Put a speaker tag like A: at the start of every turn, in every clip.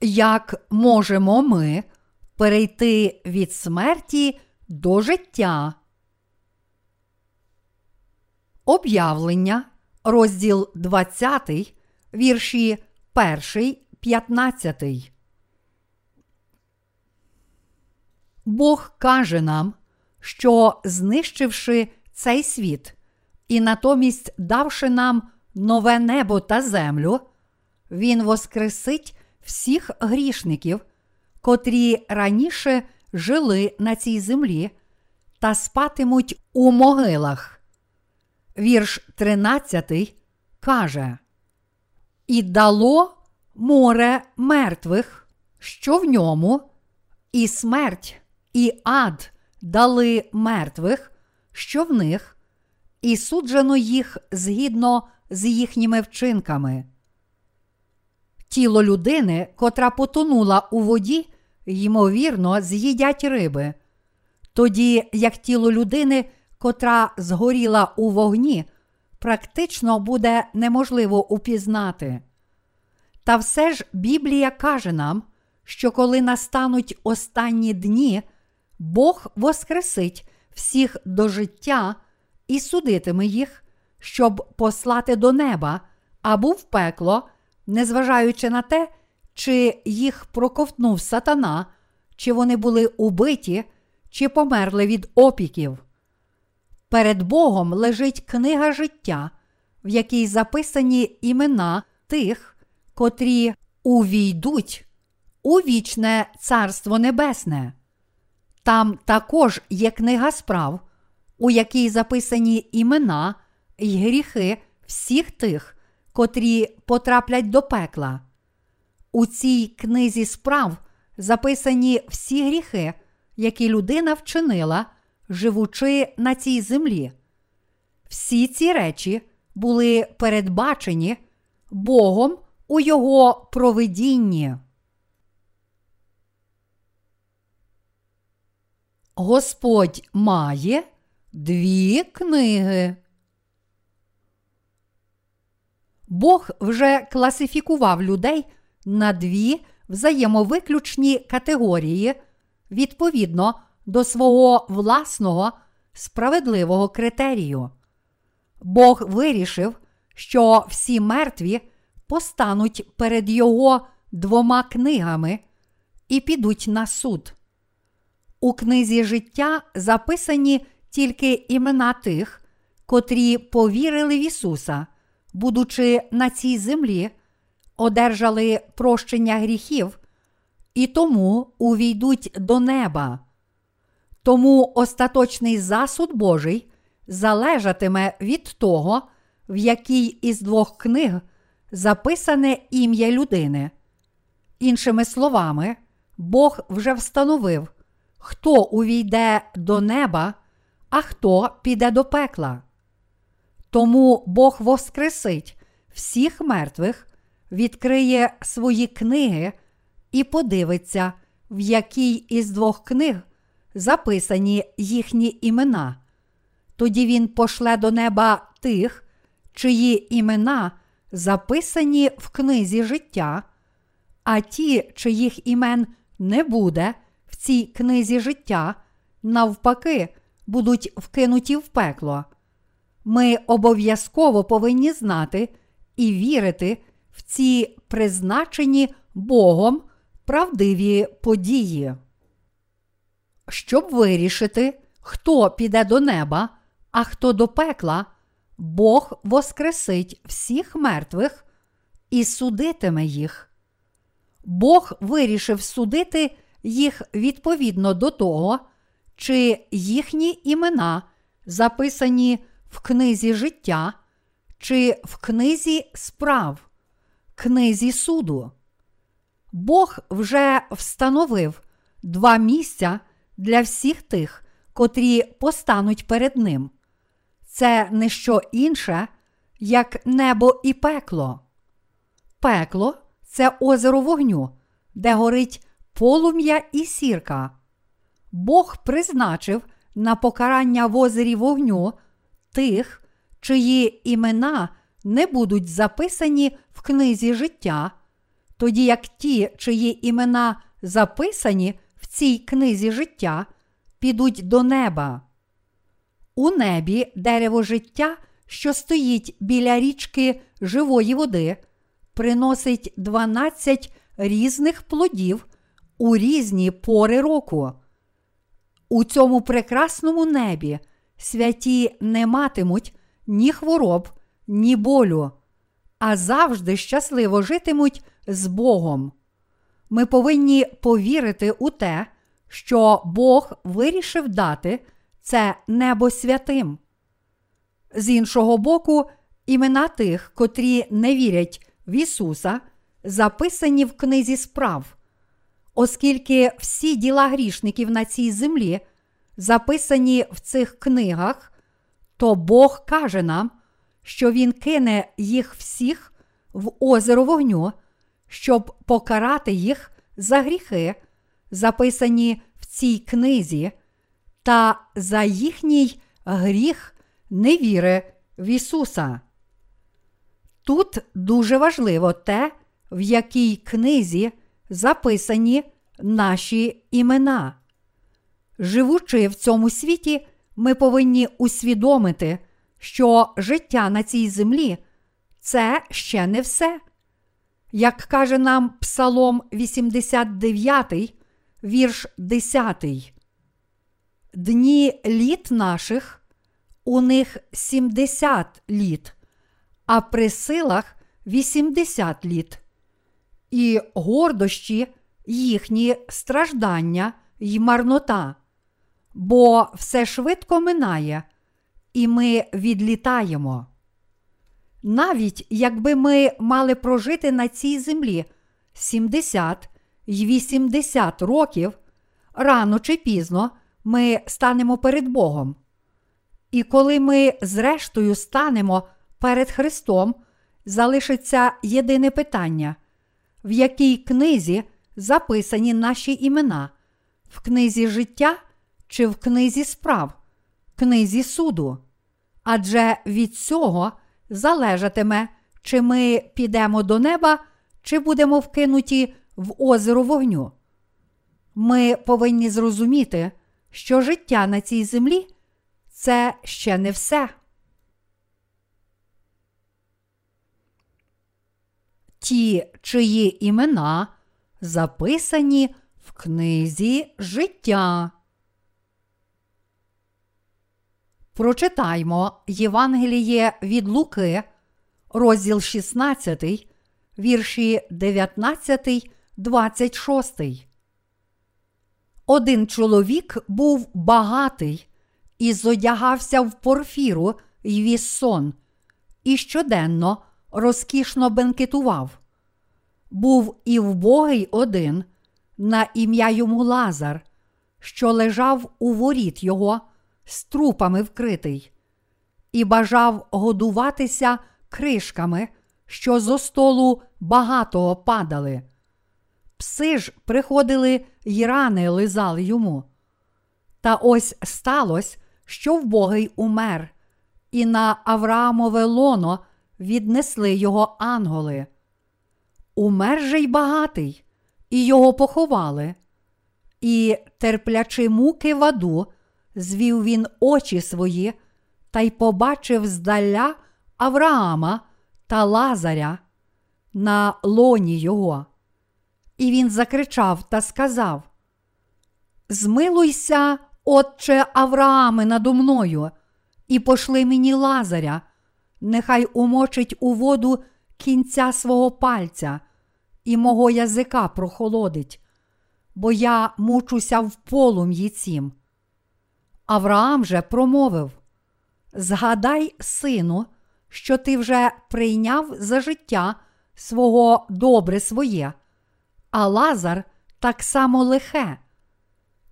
A: Як можемо ми перейти від смерті до життя? Об'явлення, розділ 20, вірші 1, 15. Бог каже нам, що знищивши цей світ і натомість давши нам нове небо та землю, Він воскресить всіх грішників, котрі раніше жили на цій землі та спатимуть у могилах. Вірш 13 каже: І дало море мертвих, що в ньому, і смерть, і ад дали мертвих, що в них, і суджено їх згідно з їхніми вчинками. Тіло людини, котра потонула у воді, ймовірно, з'їдять риби, тоді як тіло людини, котра згоріла у вогні, практично буде неможливо упізнати. Та все ж Біблія каже нам, що коли настануть останні дні, Бог воскресить всіх до життя і судитиме їх, щоб послати до неба або в пекло, незважаючи на те, чи їх проковтнув сатана, чи вони були убиті, чи померли від опіків. Перед Богом лежить книга життя, в якій записані імена тих, котрі увійдуть у вічне Царство Небесне. Там також є книга справ, у якій записані імена й гріхи всіх тих, котрі потраплять до пекла. У цій книзі справ записані всі гріхи, які людина вчинила, живучи на цій землі. Всі ці речі були передбачені Богом у Його провидінні. Господь має дві книги. Бог вже класифікував людей на дві взаємовиключні категорії відповідно до свого власного справедливого критерію. Бог вирішив, що всі мертві постануть перед Його двома книгами і підуть на суд. У книзі життя записані тільки імена тих, котрі повірили в Ісуса, будучи на цій землі, одержали прощення гріхів і тому увійдуть до неба. Тому остаточний засуд Божий залежатиме від того, в якій із двох книг записане ім'я людини. Іншими словами, Бог вже встановив, хто увійде до неба, а хто піде до пекла. Тому Бог воскресить всіх мертвих, відкриє свої книги і подивиться, в якій із двох книг записані їхні імена. Тоді він пошле до неба тих, чиї імена записані в книзі життя, а ті, чиїх імен не буде в цій книзі життя, навпаки, будуть вкинуті в пекло. Ми обов'язково повинні знати і вірити в ці призначені Богом правдиві події. Щоб вирішити, хто піде до неба, а хто до пекла, Бог воскресить всіх мертвих і судитиме їх. Бог вирішив судити їх відповідно до того, чи їхні імена записані в книзі життя, чи в книзі справ, книзі суду. Бог вже встановив два місця для всіх тих, котрі постануть перед Ним. Це не що інше, як небо і пекло. Пекло це озеро вогню, де горить полум'я і сірка. Бог призначив на покарання в озері вогню тих, чиї імена не будуть записані в книзі життя, тоді як ті, чиї імена записані в цій книзі життя, підуть до неба. У небі дерево життя, що стоїть біля річки живої води, приносить 12 різних плодів у різні пори року. У цьому прекрасному небі святі не матимуть ні хвороб, ні болю, а завжди щасливо житимуть з Богом. Ми повинні повірити у те, що Бог вирішив дати це небо святим. З іншого боку, імена тих, котрі не вірять в Ісуса, записані в книзі справ, оскільки всі діла грішників на цій землі записані в цих книгах, то Бог каже нам, що Він кине їх всіх в озеро вогню, щоб покарати їх за гріхи, записані в цій книзі, та за їхній гріх невіри в Ісуса. Тут дуже важливо те, в якій книзі записані наші імена. Живучи в цьому світі, ми повинні усвідомити, що життя на цій землі це ще не все. Як каже нам Псалом 89, вірш 10. Дні літ наших у них 70 літ, а при силах 80 літ, і гордощі їхні страждання й марнота, бо все швидко минає, і ми відлітаємо. Навіть якби ми мали прожити на цій землі 70 й 80 років, рано чи пізно ми станемо перед Богом. І коли ми, зрештою, станемо перед Христом, залишиться єдине питання, в якій книзі записані наші імена, в книзі життя чи в книзі справ, книзі суду. Адже від цього залежатиме, чи ми підемо до неба, чи будемо вкинуті в озеро вогню. Ми повинні зрозуміти, що життя на цій землі це ще не все. Ті, чиї імена записані в книзі життя. Прочитаймо Євангеліє від Луки, розділ 16, вірші 19, 26. Один чоловік був багатий і зодягався в порфіру й віссон, і щоденно розкішно бенкетував. Був і вбогий один, на ім'я йому Лазар, що лежав у воріт його з трупами вкритий, і бажав годуватися кришками, що зо столу багатого падали. Пси ж приходили й рани лизали йому. Та ось сталося, що вбогий умер, і на Авраамове лоно віднесли його анголи. Умер же й багатий, і його поховали. І, терплячи муки в аду, звів він очі свої та й побачив здаля Авраама та Лазаря на лоні його. І він закричав та сказав: Змилуйся, отче Аврааме, надо мною, і пошли мені Лазаря, нехай умочить у воду кінця свого пальця і мого язика прохолодить, бо я мучуся в полум'ї цім. Авраам же промовив: Згадай, сину, що ти вже прийняв за життя свого добре своє, а Лазар так само лихе.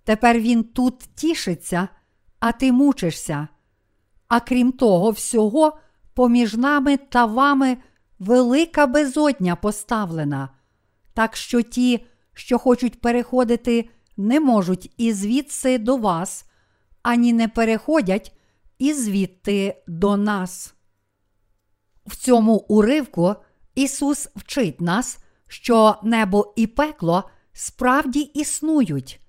A: Тепер він тут тішиться, а ти мучишся. А крім того, всього, поміж нами та вами велика безодня поставлена, так що ті, що хочуть переходити, не можуть і звідси до вас, ані не переходять і звідти до нас. В цьому уривку Ісус вчить нас, що небо і пекло справді існують.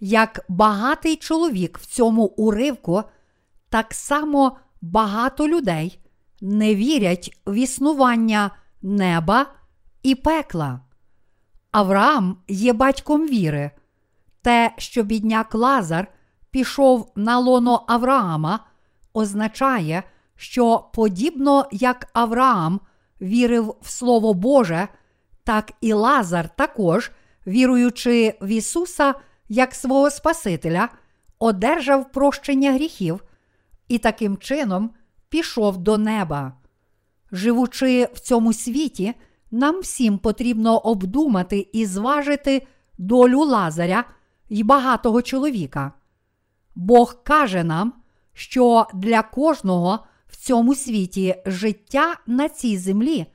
A: Як багатий чоловік в цьому уривку, так само багато людей не вірять в існування неба і пекла. Авраам є батьком віри. Те, що бідняк Лазар пішов на лоно Авраама, означає, що подібно як Авраам вірив в Слово Боже, так і Лазар також, віруючи в Ісуса як свого Спасителя, одержав прощення гріхів і таким чином пішов до неба. Живучи в цьому світі, нам всім потрібно обдумати і зважити долю Лазаря й багатого чоловіка. Бог каже нам, що для кожного в цьому світі життя на цій землі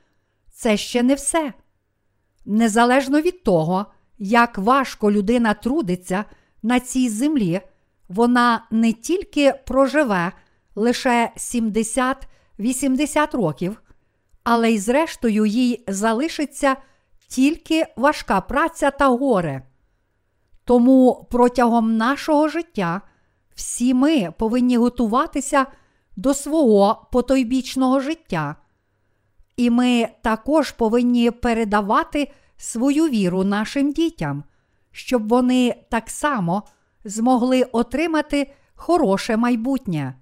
A: це ще не все. Незалежно від того, як важко людина трудиться на цій землі, вона не тільки проживе лише 70-80 років, але й зрештою їй залишиться тільки важка праця та горе. Тому протягом нашого життя всі ми повинні готуватися до свого потойбічного життя. І ми також повинні передавати свою віру нашим дітям, щоб вони так само змогли отримати хороше майбутнє.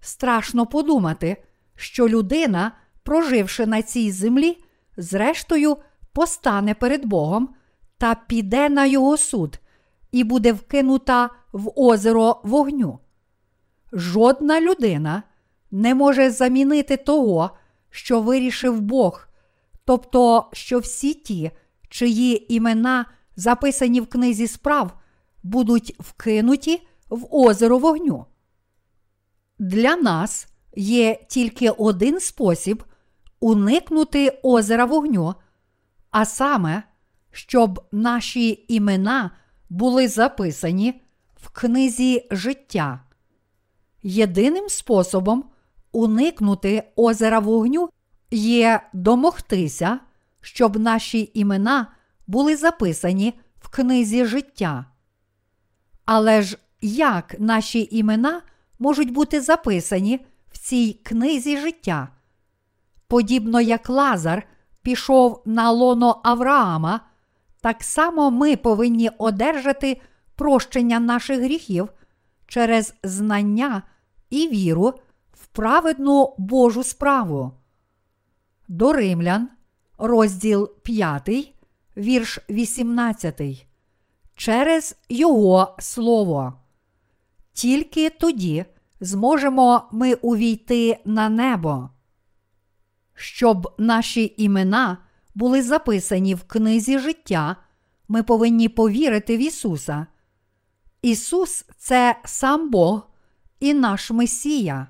A: Страшно подумати, що людина, проживши на цій землі, зрештою постане перед Богом та піде на його суд і буде вкинута в озеро вогню. Жодна людина не може замінити того, що вирішив Бог, тобто, що всі ті, чиї імена записані в книзі справ, будуть вкинуті в озеро вогню. Для нас є тільки один спосіб уникнути озера вогню, а саме, щоб наші імена були записані в книзі життя. Єдиним способом уникнути озера вогню є домогтися, щоб наші імена були записані в книзі життя. Але ж як наші імена можуть бути записані в цій книзі життя? Подібно як Лазар пішов на лоно Авраама, так само ми повинні одержати прощення наших гріхів через знання і віру в праведну Божу справу. До Римлян, розділ 5, вірш 18. Через Його Слово. Тільки тоді зможемо ми увійти на небо. Щоб наші імена були записані в книзі життя, ми повинні повірити в Ісуса. Ісус це сам Бог і наш Месія.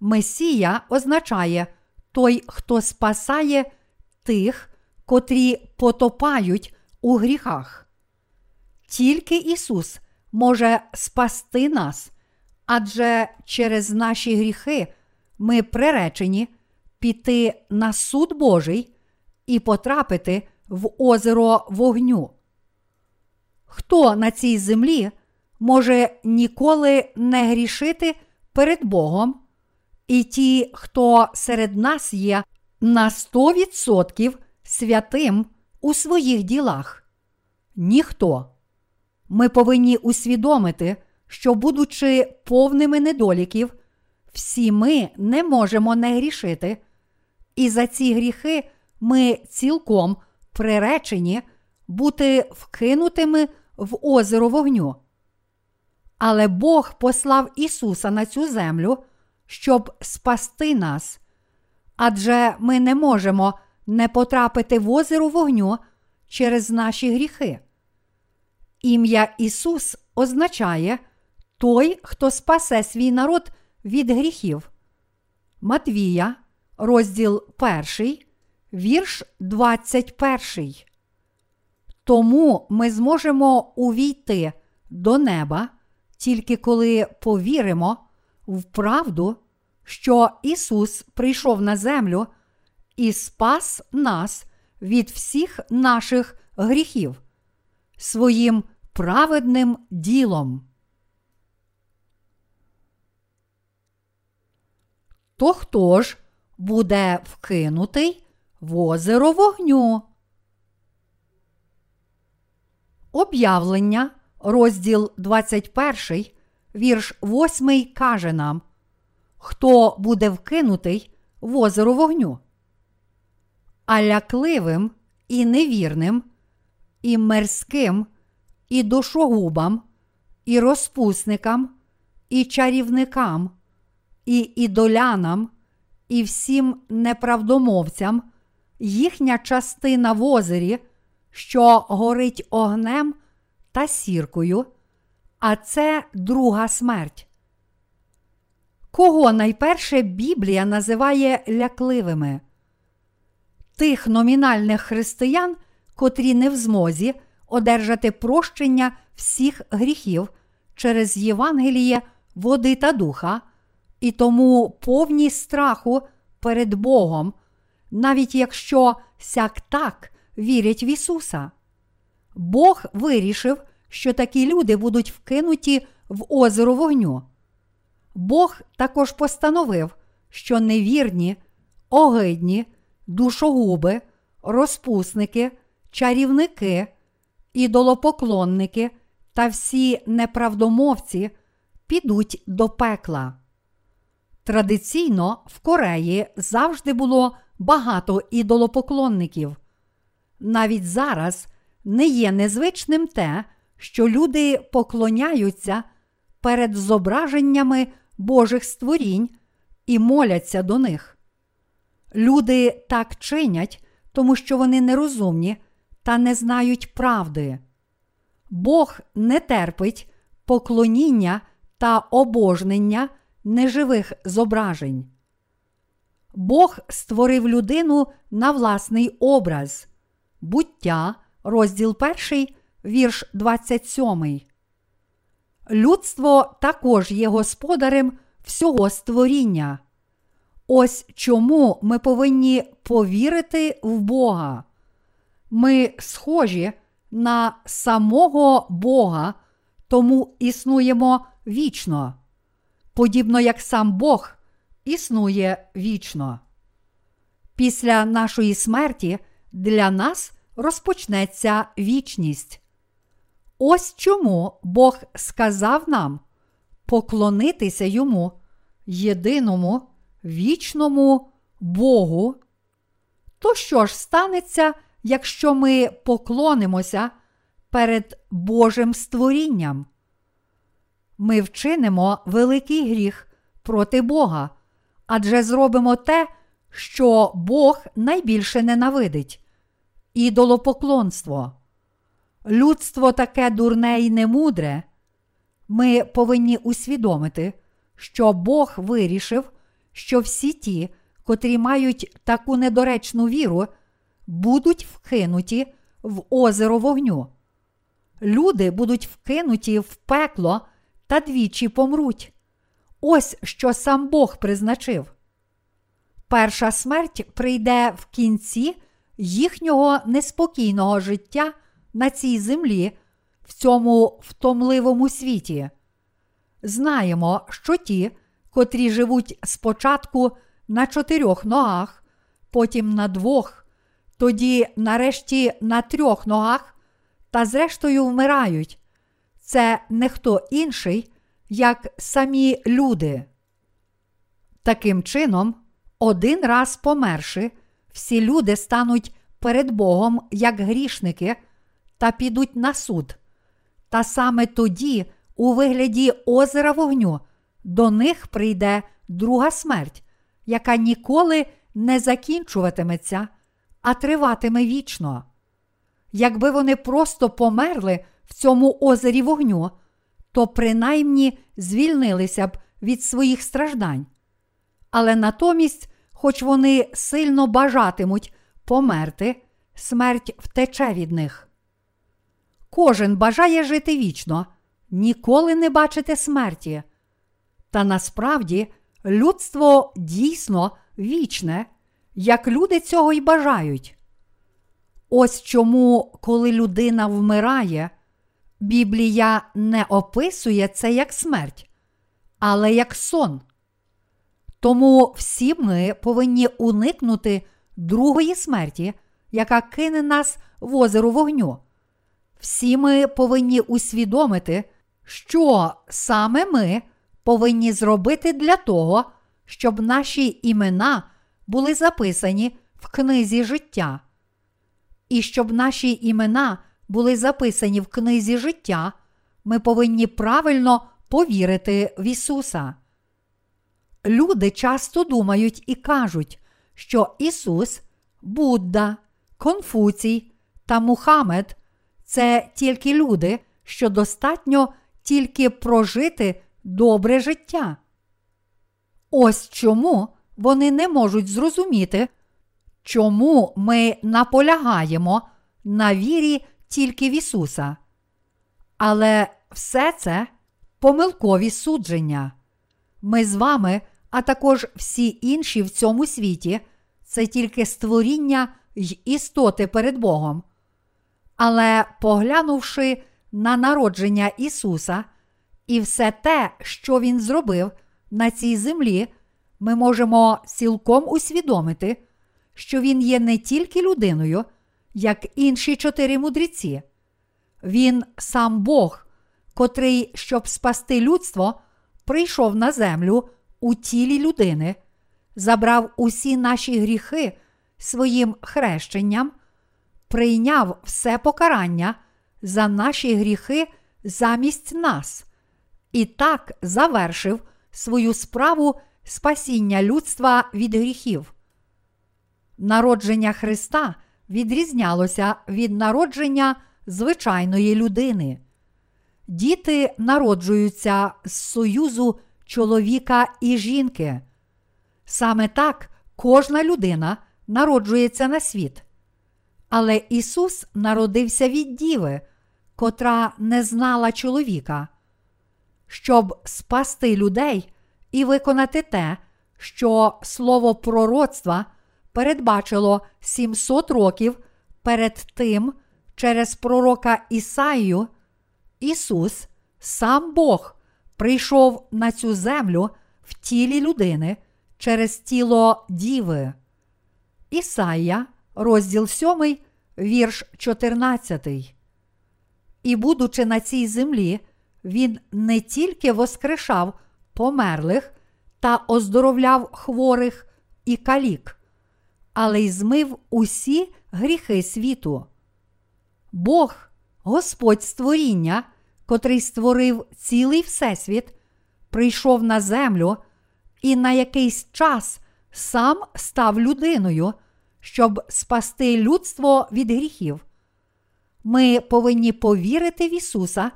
A: Месія означає той, хто спасає тих, котрі потопають у гріхах. Тільки Ісус може спасти нас, адже через наші гріхи ми приречені піти на суд Божий і потрапити в озеро вогню. Хто на цій землі може ніколи не грішити перед Богом, і ті, хто серед нас є на 100% святим у своїх ділах? Ніхто. Ми повинні усвідомити, що, будучи повними недоліків, всі ми не можемо не грішити, і за ці гріхи ми цілком приречені бути вкинутими в озеро вогню. Але Бог послав Ісуса на цю землю, щоб спасти нас. Адже ми не можемо не потрапити в озеро вогню через наші гріхи. Ім'я Ісус означає той, хто спасе свій народ від гріхів. Матвія, розділ 1, вірш 21. Тому ми зможемо увійти до неба тільки коли повіримо в правду, що Ісус прийшов на землю і спас нас від всіх наших гріхів своїм праведним ділом. То хто ж буде вкинутий в озеро вогню? Об'явлення, розділ 21, вірш 8 каже нам, хто буде вкинутий в озеро вогню. А лякливим і невірним, і мерзким, і душогубам, і розпусникам, і чарівникам, і ідолянам, і всім неправдомовцям їхня частина в озері, що горить огнем та сіркою, а це друга смерть. Кого найперше Біблія називає лякливими? Тих номінальних християн, котрі не в змозі одержати прощення всіх гріхів через Євангеліє води та духа, і тому повні страху перед Богом, навіть якщо сяк так вірять в Ісуса. Бог вирішив, що такі люди будуть вкинуті в озеро вогню. Бог також постановив, що невірні, огидні, душогуби, розпусники, чарівники, ідолопоклонники та всі неправдомовці підуть до пекла. Традиційно в Кореї завжди було багато ідолопоклонників. Навіть зараз не є незвичним те, що люди поклоняються перед зображеннями Божих створінь і моляться до них. Люди так чинять, тому що вони нерозумні та не знають правди. Бог не терпить поклоніння та обожнення неживих зображень. Бог створив людину на власний образ, буття, розділ 1, вірш 27. Людство також є господарем всього створіння. Ось чому ми повинні повірити в Бога. Ми схожі на самого Бога, тому існуємо вічно, подібно як сам Бог існує вічно. Після нашої смерті для нас розпочнеться вічність. Ось чому Бог сказав нам поклонитися йому, єдиному, вічному Богу. То що ж станеться, якщо ми поклонимося перед Божим створінням? Ми вчинимо великий гріх проти Бога, адже зробимо те, що Бог найбільше ненавидить ідолопоклонство. Людство таке дурне і немудре. Ми повинні усвідомити, що Бог вирішив, що всі ті, котрі мають таку недоречну віру, будуть вкинуті в озеро вогню. Люди будуть вкинуті в пекло та двічі помруть. Ось що сам Бог призначив. Перша смерть прийде в кінці їхнього неспокійного життя на цій землі, в цьому втомливому світі. Знаємо, що ті, котрі живуть спочатку на чотирьох ногах, потім на двох, тоді нарешті на трьох ногах, та зрештою вмирають. Це не хто інший, як самі люди. Таким чином, один раз померши, всі люди стануть перед Богом як грішники та підуть на суд. Та саме тоді, у вигляді озера вогню, до них прийде друга смерть, яка ніколи не закінчуватиметься, а триватиме вічно. Якби вони просто померли в цьому озері вогню, то принаймні звільнилися б від своїх страждань. Але натомість, хоч вони сильно бажатимуть померти, смерть втече від них. Кожен бажає жити вічно, ніколи не бачити смерті. Та насправді людство дійсно вічне, як люди цього й бажають. Ось чому, коли людина вмирає, Біблія не описує це як смерть, але як сон. Тому всі ми повинні уникнути другої смерті, яка кине нас в озеро вогню. Всі ми повинні усвідомити, що саме ми повинні зробити для того, щоб наші імена були записані в книзі життя. І щоб наші імена були записані в книзі життя, ми повинні правильно повірити в Ісуса. Люди часто думають і кажуть, що Ісус, Будда, Конфуцій та Мухаммед це тільки люди, що достатньо тільки прожити добре життя. Ось чому вони не можуть зрозуміти, чому ми наполягаємо на вірі тільки в Ісуса. Але все це помилкові судження. Ми з вами, а також всі інші в цьому світі, це тільки створіння й істоти перед Богом. Але поглянувши на народження Ісуса і все те, що Він зробив на цій землі, ми можемо цілком усвідомити, що Він є не тільки людиною, як інші чотири мудреці. Він сам Бог, котрий, щоб спасти людство, прийшов на землю у тілі людини, забрав усі наші гріхи своїм хрещенням, прийняв все покарання за наші гріхи замість нас, і так завершив свою справу спасіння людства від гріхів. Народження Христа відрізнялося від народження звичайної людини. Діти народжуються з союзу чоловіка і жінки. Саме так кожна людина народжується на світ. Але Ісус народився від Діви, котра не знала чоловіка. Щоб спасти людей і виконати те, що слово пророцтва передбачило 700 років перед тим через пророка Ісаїю, Ісус, сам Бог, прийшов на цю землю в тілі людини через тіло Діви. Ісая, розділ 7, вірш 14. І, будучи на цій землі, він не тільки воскрешав померлих та оздоровляв хворих і калік, але й змив усі гріхи світу. Бог, Господь створіння, котрий створив цілий Всесвіт, прийшов на землю і на якийсь час сам став людиною, щоб спасти людство від гріхів. Ми повинні повірити в Ісуса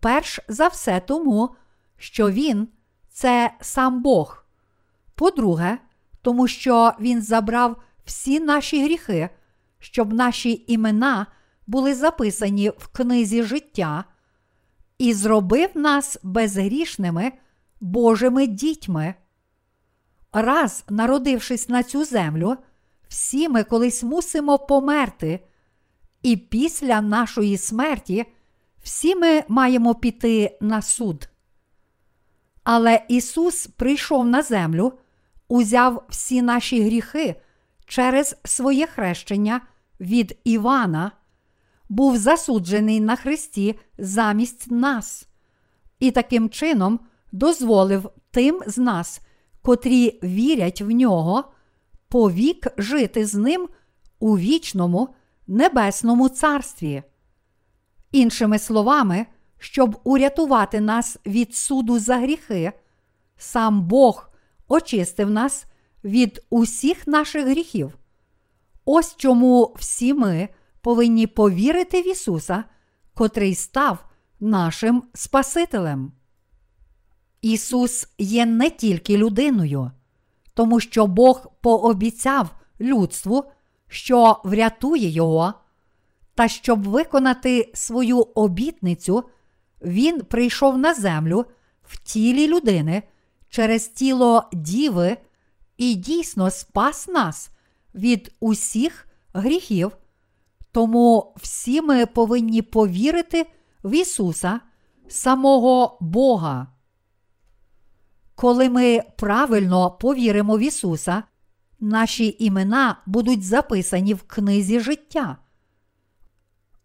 A: перш за все тому, що Він це сам Бог. По-друге, тому що Він забрав всі наші гріхи, щоб наші імена були записані в книзі життя, і зробив нас безгрішними Божими дітьми. Раз, народившись на цю землю, всі ми колись мусимо померти, і після нашої смерті всі ми маємо піти на суд. Але Ісус прийшов на землю, узяв всі наші гріхи через своє хрещення від Івана, був засуджений на Христі замість нас, і таким чином дозволив тим з нас, котрі вірять в нього, повік жити з ним у вічному небесному царстві. Іншими словами, щоб урятувати нас від суду за гріхи, сам Бог очистив нас від усіх наших гріхів. Ось чому всі ми повинні повірити в Ісуса, котрий став нашим Спасителем. Ісус є не тільки людиною, тому що Бог пообіцяв людству, що врятує його, та щоб виконати свою обітницю, Він прийшов на землю в тілі людини через тіло Діви і дійсно спас нас від усіх гріхів, Тому всі ми повинні повірити в Ісуса, самого Бога. Коли ми правильно повіримо в Ісуса, наші імена будуть записані в книзі життя.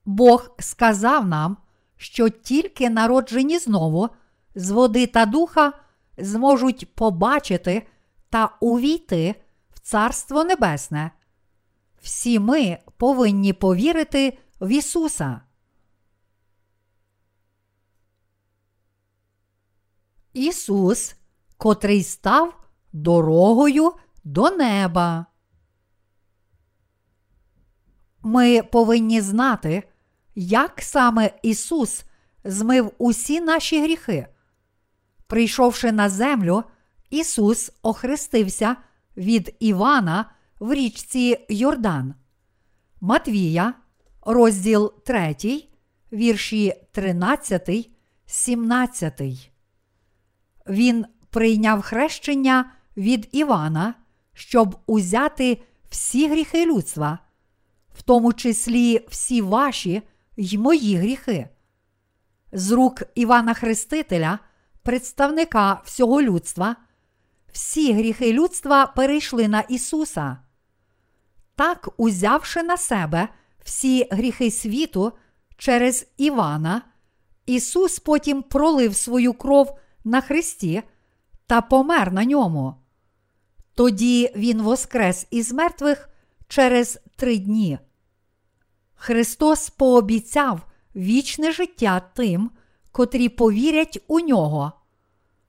A: Бог сказав нам, що тільки народжені знову з води та духа зможуть побачити та увійти в Царство Небесне. Всі ми повинні повірити в Ісуса. Ісус, котрий став дорогою до неба. Ми повинні знати, як саме Ісус змив усі наші гріхи. Прийшовши на землю, Ісус охрестився від Івана в річці Йордан. Матвія, розділ 3, вірші 13, 17. Він прийняв хрещення від Івана, щоб узяти всі гріхи людства, в тому числі всі ваші й мої гріхи. З рук Івана Хрестителя, представника всього людства, всі гріхи людства перейшли на Ісуса. Так, узявши на себе всі гріхи світу через Івана, Ісус потім пролив свою кров на Христі та помер на ньому. Тоді Він воскрес із мертвих через три дні. Христос пообіцяв вічне життя тим, котрі повірять у нього.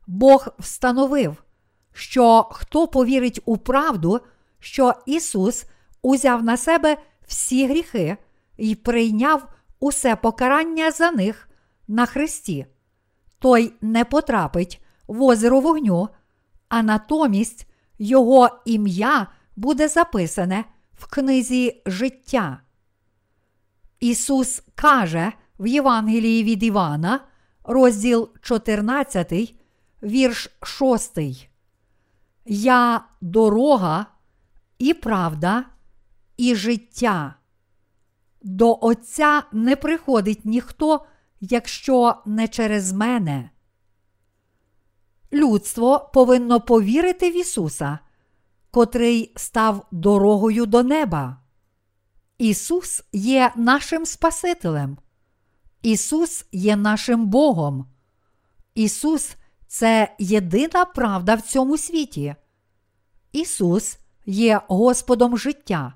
A: Бог встановив, що хто повірить у правду, що Ісус узяв на себе всі гріхи і прийняв усе покарання за них на Христі, той не потрапить в озеро вогню, а натомість Його ім'я буде записане в книзі життя. Ісус каже в Євангелії від Івана, розділ 14, вірш 6. Я дорога і правда, і життя. До Отця не приходить ніхто, якщо не через мене. Людство повинно повірити в Ісуса, котрий став дорогою до неба. Ісус є нашим Спасителем. Ісус є нашим Богом. Ісус це єдина правда в цьому світі. Ісус є Господом життя.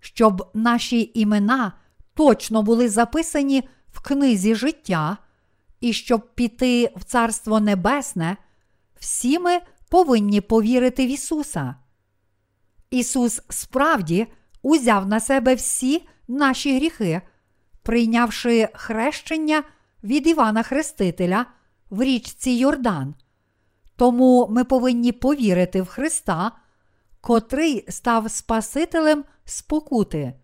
A: Щоб наші імена точно були записані в книзі життя, і щоб піти в Царство Небесне, всі ми повинні повірити в Ісуса. Ісус справді узяв на себе всі наші гріхи, прийнявши хрещення від Івана Хрестителя в річці Йордан. Тому ми повинні повірити в Христа, котрий став Спасителем спокути.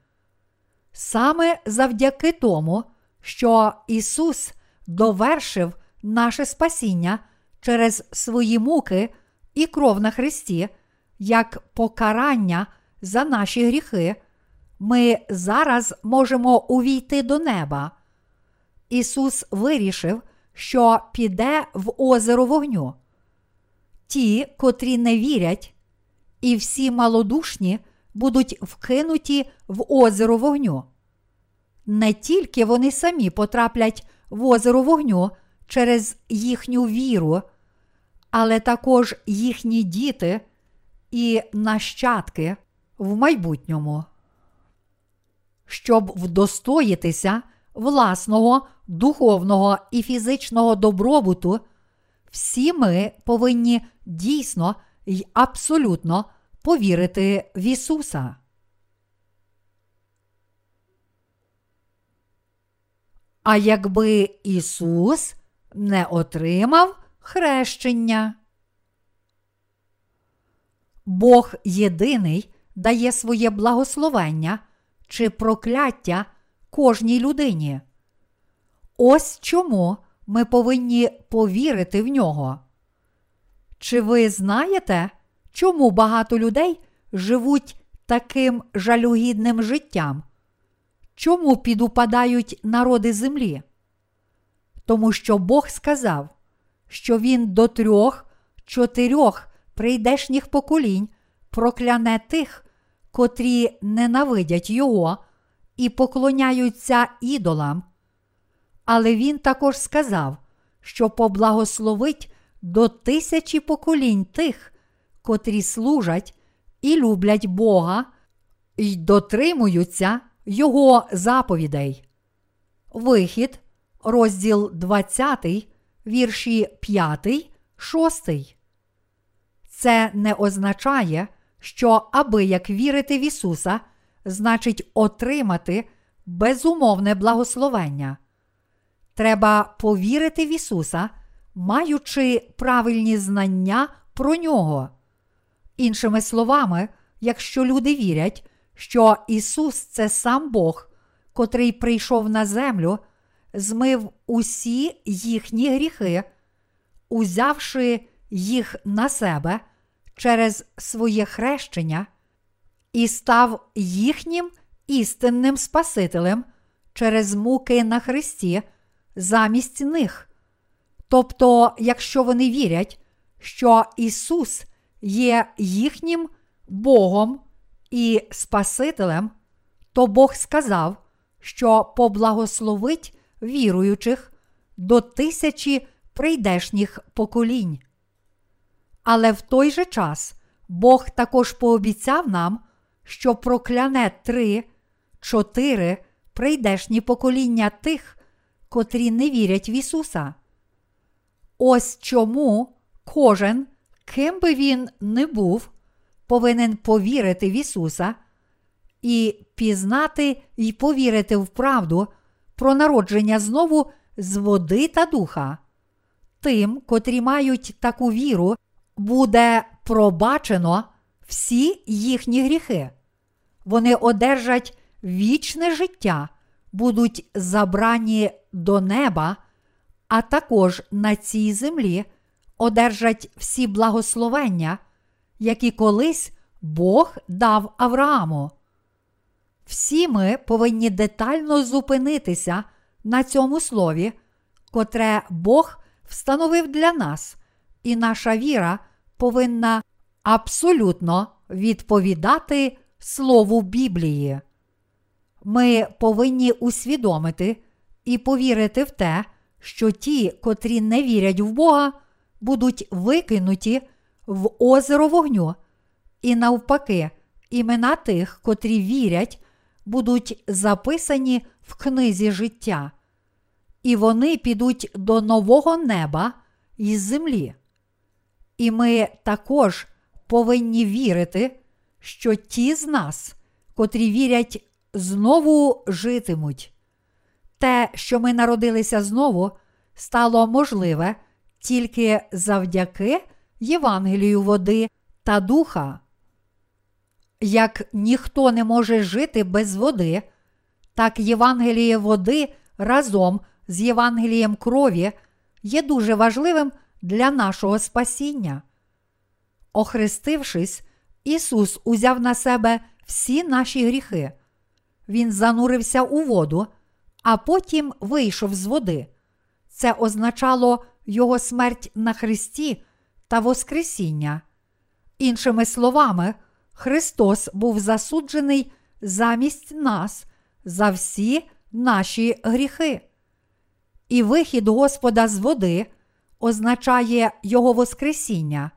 A: Саме завдяки тому, що Ісус довершив наше спасіння через свої муки і кров на Христі, як покарання за наші гріхи, ми зараз можемо увійти до неба. Ісус вирішив, що піде в озеро вогню. Ті, котрі не вірять, і всі малодушні будуть вкинуті в озеро вогню. Не тільки вони самі потраплять в озеро вогню через їхню віру, але також їхні діти і нащадки в майбутньому. Щоб вдостоїтися власного духовного і фізичного добробуту, всі ми повинні дійсно й абсолютно повірити в Ісуса. А якби Ісус не отримав хрещення, Бог єдиний дає своє благословення чи прокляття кожній людині. Ось чому ми повинні повірити в нього. Чи ви знаєте, чому багато людей живуть таким жалюгідним життям? чому підупадають народи землі? Тому що Бог сказав, що Він до трьох, чотирьох прийдешніх поколінь прокляне тих, котрі ненавидять Його і поклоняються ідолам. Але він також сказав, що поблагословить до тисячі поколінь тих, котрі служать і люблять Бога і дотримуються Його заповідей. Вихід, розділ 20, вірші 5, 6. Це не означає, що аби як вірити в Ісуса, значить отримати безумовне благословення. Треба повірити в Ісуса, маючи правильні знання про нього. Іншими словами, якщо люди вірять, що Ісус це сам Бог, котрий прийшов на землю, змив усі їхні гріхи, узявши їх на себе через своє хрещення, і став їхнім істинним Спасителем через муки на Христі замість них. Тобто, якщо вони вірять, що Ісус є їхнім Богом і Спасителем, то Бог сказав, що поблагословить віруючих до тисячі прийдешніх поколінь. Але в той же час Бог також пообіцяв нам, що прокляне три, чотири прийдешні покоління тих, котрі не вірять в Ісуса. Ось чому кожен, ким би він не був, повинен повірити в Ісуса і пізнати й повірити в правду про народження знову з води та духа. Тим, котрі мають таку віру, буде пробачено всі їхні гріхи. Вони одержать вічне життя, будуть забрані до неба, а також на цій землі одержать всі благословення, які колись Бог дав Аврааму. Всі ми повинні детально зупинитися на цьому слові, котре Бог встановив для нас, і наша віра повинна абсолютно відповідати Слову Біблії. Ми повинні усвідомити і повірити в те, що ті, котрі не вірять в Бога, будуть викинуті в озеро вогню, і навпаки, імена тих, котрі вірять, будуть записані в книзі життя, і вони підуть до нового неба і землі. І ми також повинні вірити, що ті з нас, котрі вірять, знову житимуть. Те, що ми народилися знову, стало можливе тільки завдяки Євангелію води та духа. Як ніхто не може жити без води, так Євангеліє води разом з Євангелієм крові є дуже важливим для нашого спасіння. Охрестившись, Ісус узяв на себе всі наші гріхи. Він занурився у воду, а потім вийшов з води. Це означало Його смерть на Христі та Воскресіння. Іншими словами, Христос був засуджений замість нас за всі наші гріхи. І вихід Господа з води означає Його Воскресіння.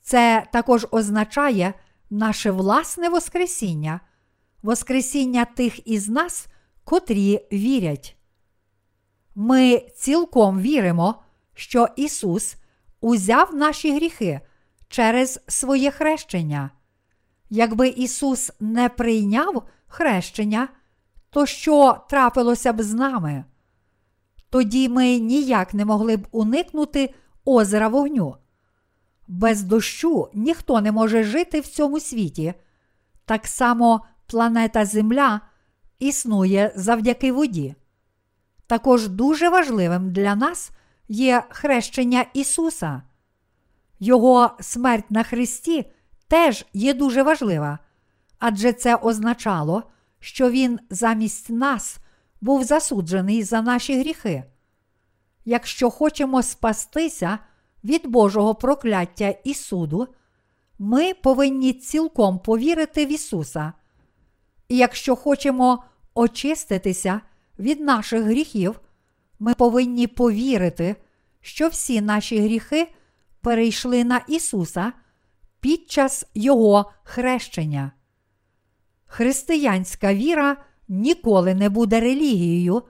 A: Це також означає наше власне Воскресіння, Воскресіння тих із нас, котрі вірять. Ми цілком віримо, що Ісус узяв наші гріхи через своє хрещення. Якби Ісус не прийняв хрещення, то що трапилося б з нами? Тоді ми ніяк не могли б уникнути озера вогню. Без дощу ніхто не може жити в цьому світі. Так само планета Земля існує завдяки воді. Також дуже важливим для нас є хрещення Ісуса. Його смерть на Христі теж є дуже важлива, адже це означало, що Він замість нас був засуджений за наші гріхи. Якщо хочемо спастися від Божого прокляття і суду, ми повинні цілком повірити в Ісуса. І якщо хочемо очиститися від наших гріхів, ми повинні повірити, що всі наші гріхи перейшли на Ісуса під час Його хрещення. Християнська віра ніколи не буде релігією,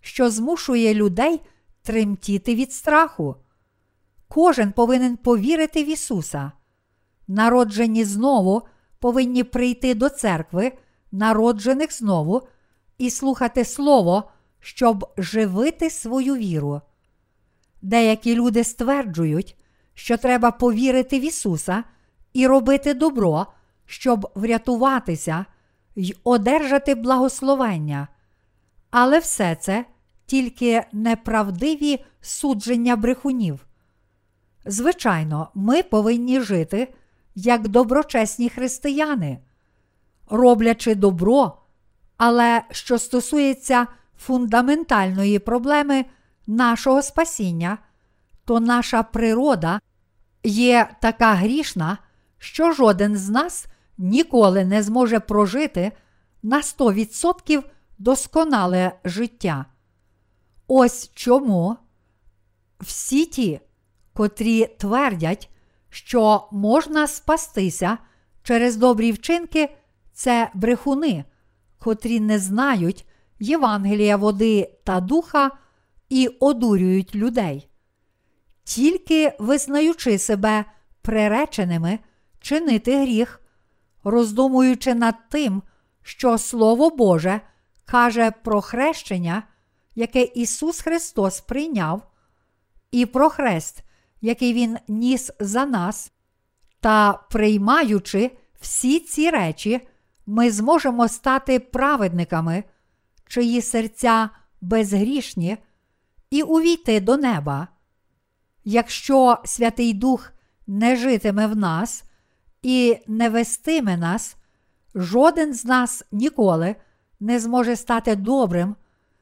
A: що змушує людей тремтіти від страху. Кожен повинен повірити в Ісуса. Народжені знову повинні прийти до церкви, народжених знову, і слухати Слово, щоб живити свою віру. Деякі люди стверджують, що треба повірити в Ісуса і робити добро, щоб врятуватися й одержати благословення. Але все це тільки неправдиві судження брехунів. Звичайно, ми повинні жити як доброчесні християни, роблячи добро, але що стосується фундаментальної проблеми нашого спасіння, то наша природа є така грішна, що жоден з нас ніколи не зможе прожити на 100% досконале життя. Ось чому всі ті, котрі твердять, що можна спастися через добрі вчинки, це брехуни, котрі не знають Євангелія води та духа і одурюють людей. Тільки визнаючи себе приреченими чинити гріх, роздумуючи над тим, що Слово Боже каже про хрещення, яке Ісус Христос прийняв, і про хрест, який Він ніс за нас, та приймаючи всі ці речі, ми зможемо стати праведниками, чиї серця безгрішні, і увійти до неба. Якщо Святий Дух не житиме в нас і не вестиме нас, жоден з нас ніколи не зможе стати добрим,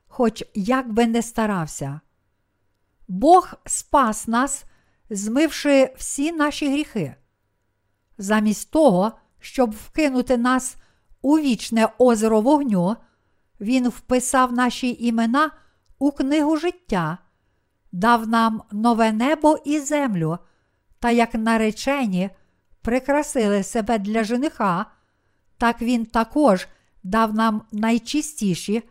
A: хоч як би не старався. Бог спас нас, змивши всі наші гріхи. Замість того, щоб вкинути нас у вічне озеро вогню, Він вписав наші імена у книгу життя, дав нам нове небо і землю, та як наречені прикрасили себе для жениха, так він також дав нам найчистіші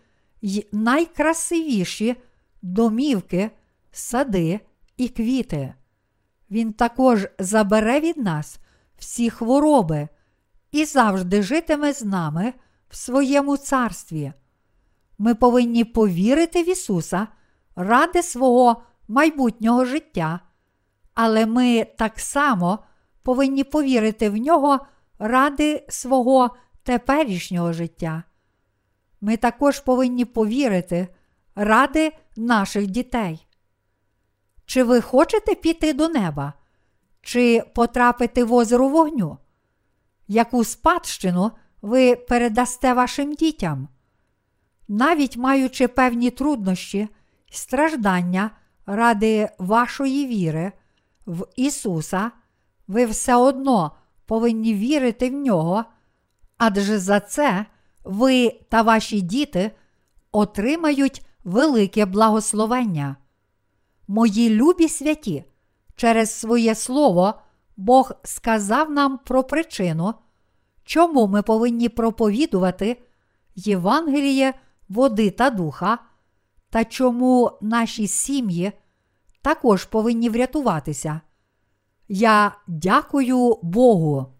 A: й найкрасивіші домівки, сади і квіти. Він також забере від нас всі хвороби і завжди житиме з нами в своєму царстві. Ми повинні повірити в Ісуса ради свого майбутнього життя, але ми так само повинні повірити в нього ради свого теперішнього життя. Ми також повинні повірити ради наших дітей. Чи ви хочете піти до неба, чи потрапити в озеро вогню? Яку спадщину ви передасте вашим дітям? Навіть маючи певні труднощі страждання ради вашої віри в Ісуса, ви все одно повинні вірити в нього, адже за це ви та ваші діти отримають велике благословення. Мої любі святі, через своє слово Бог сказав нам про причину, чому ми повинні проповідувати Євангеліє води та духа, та чому наші сім'ї також повинні врятуватися. Я дякую Богу.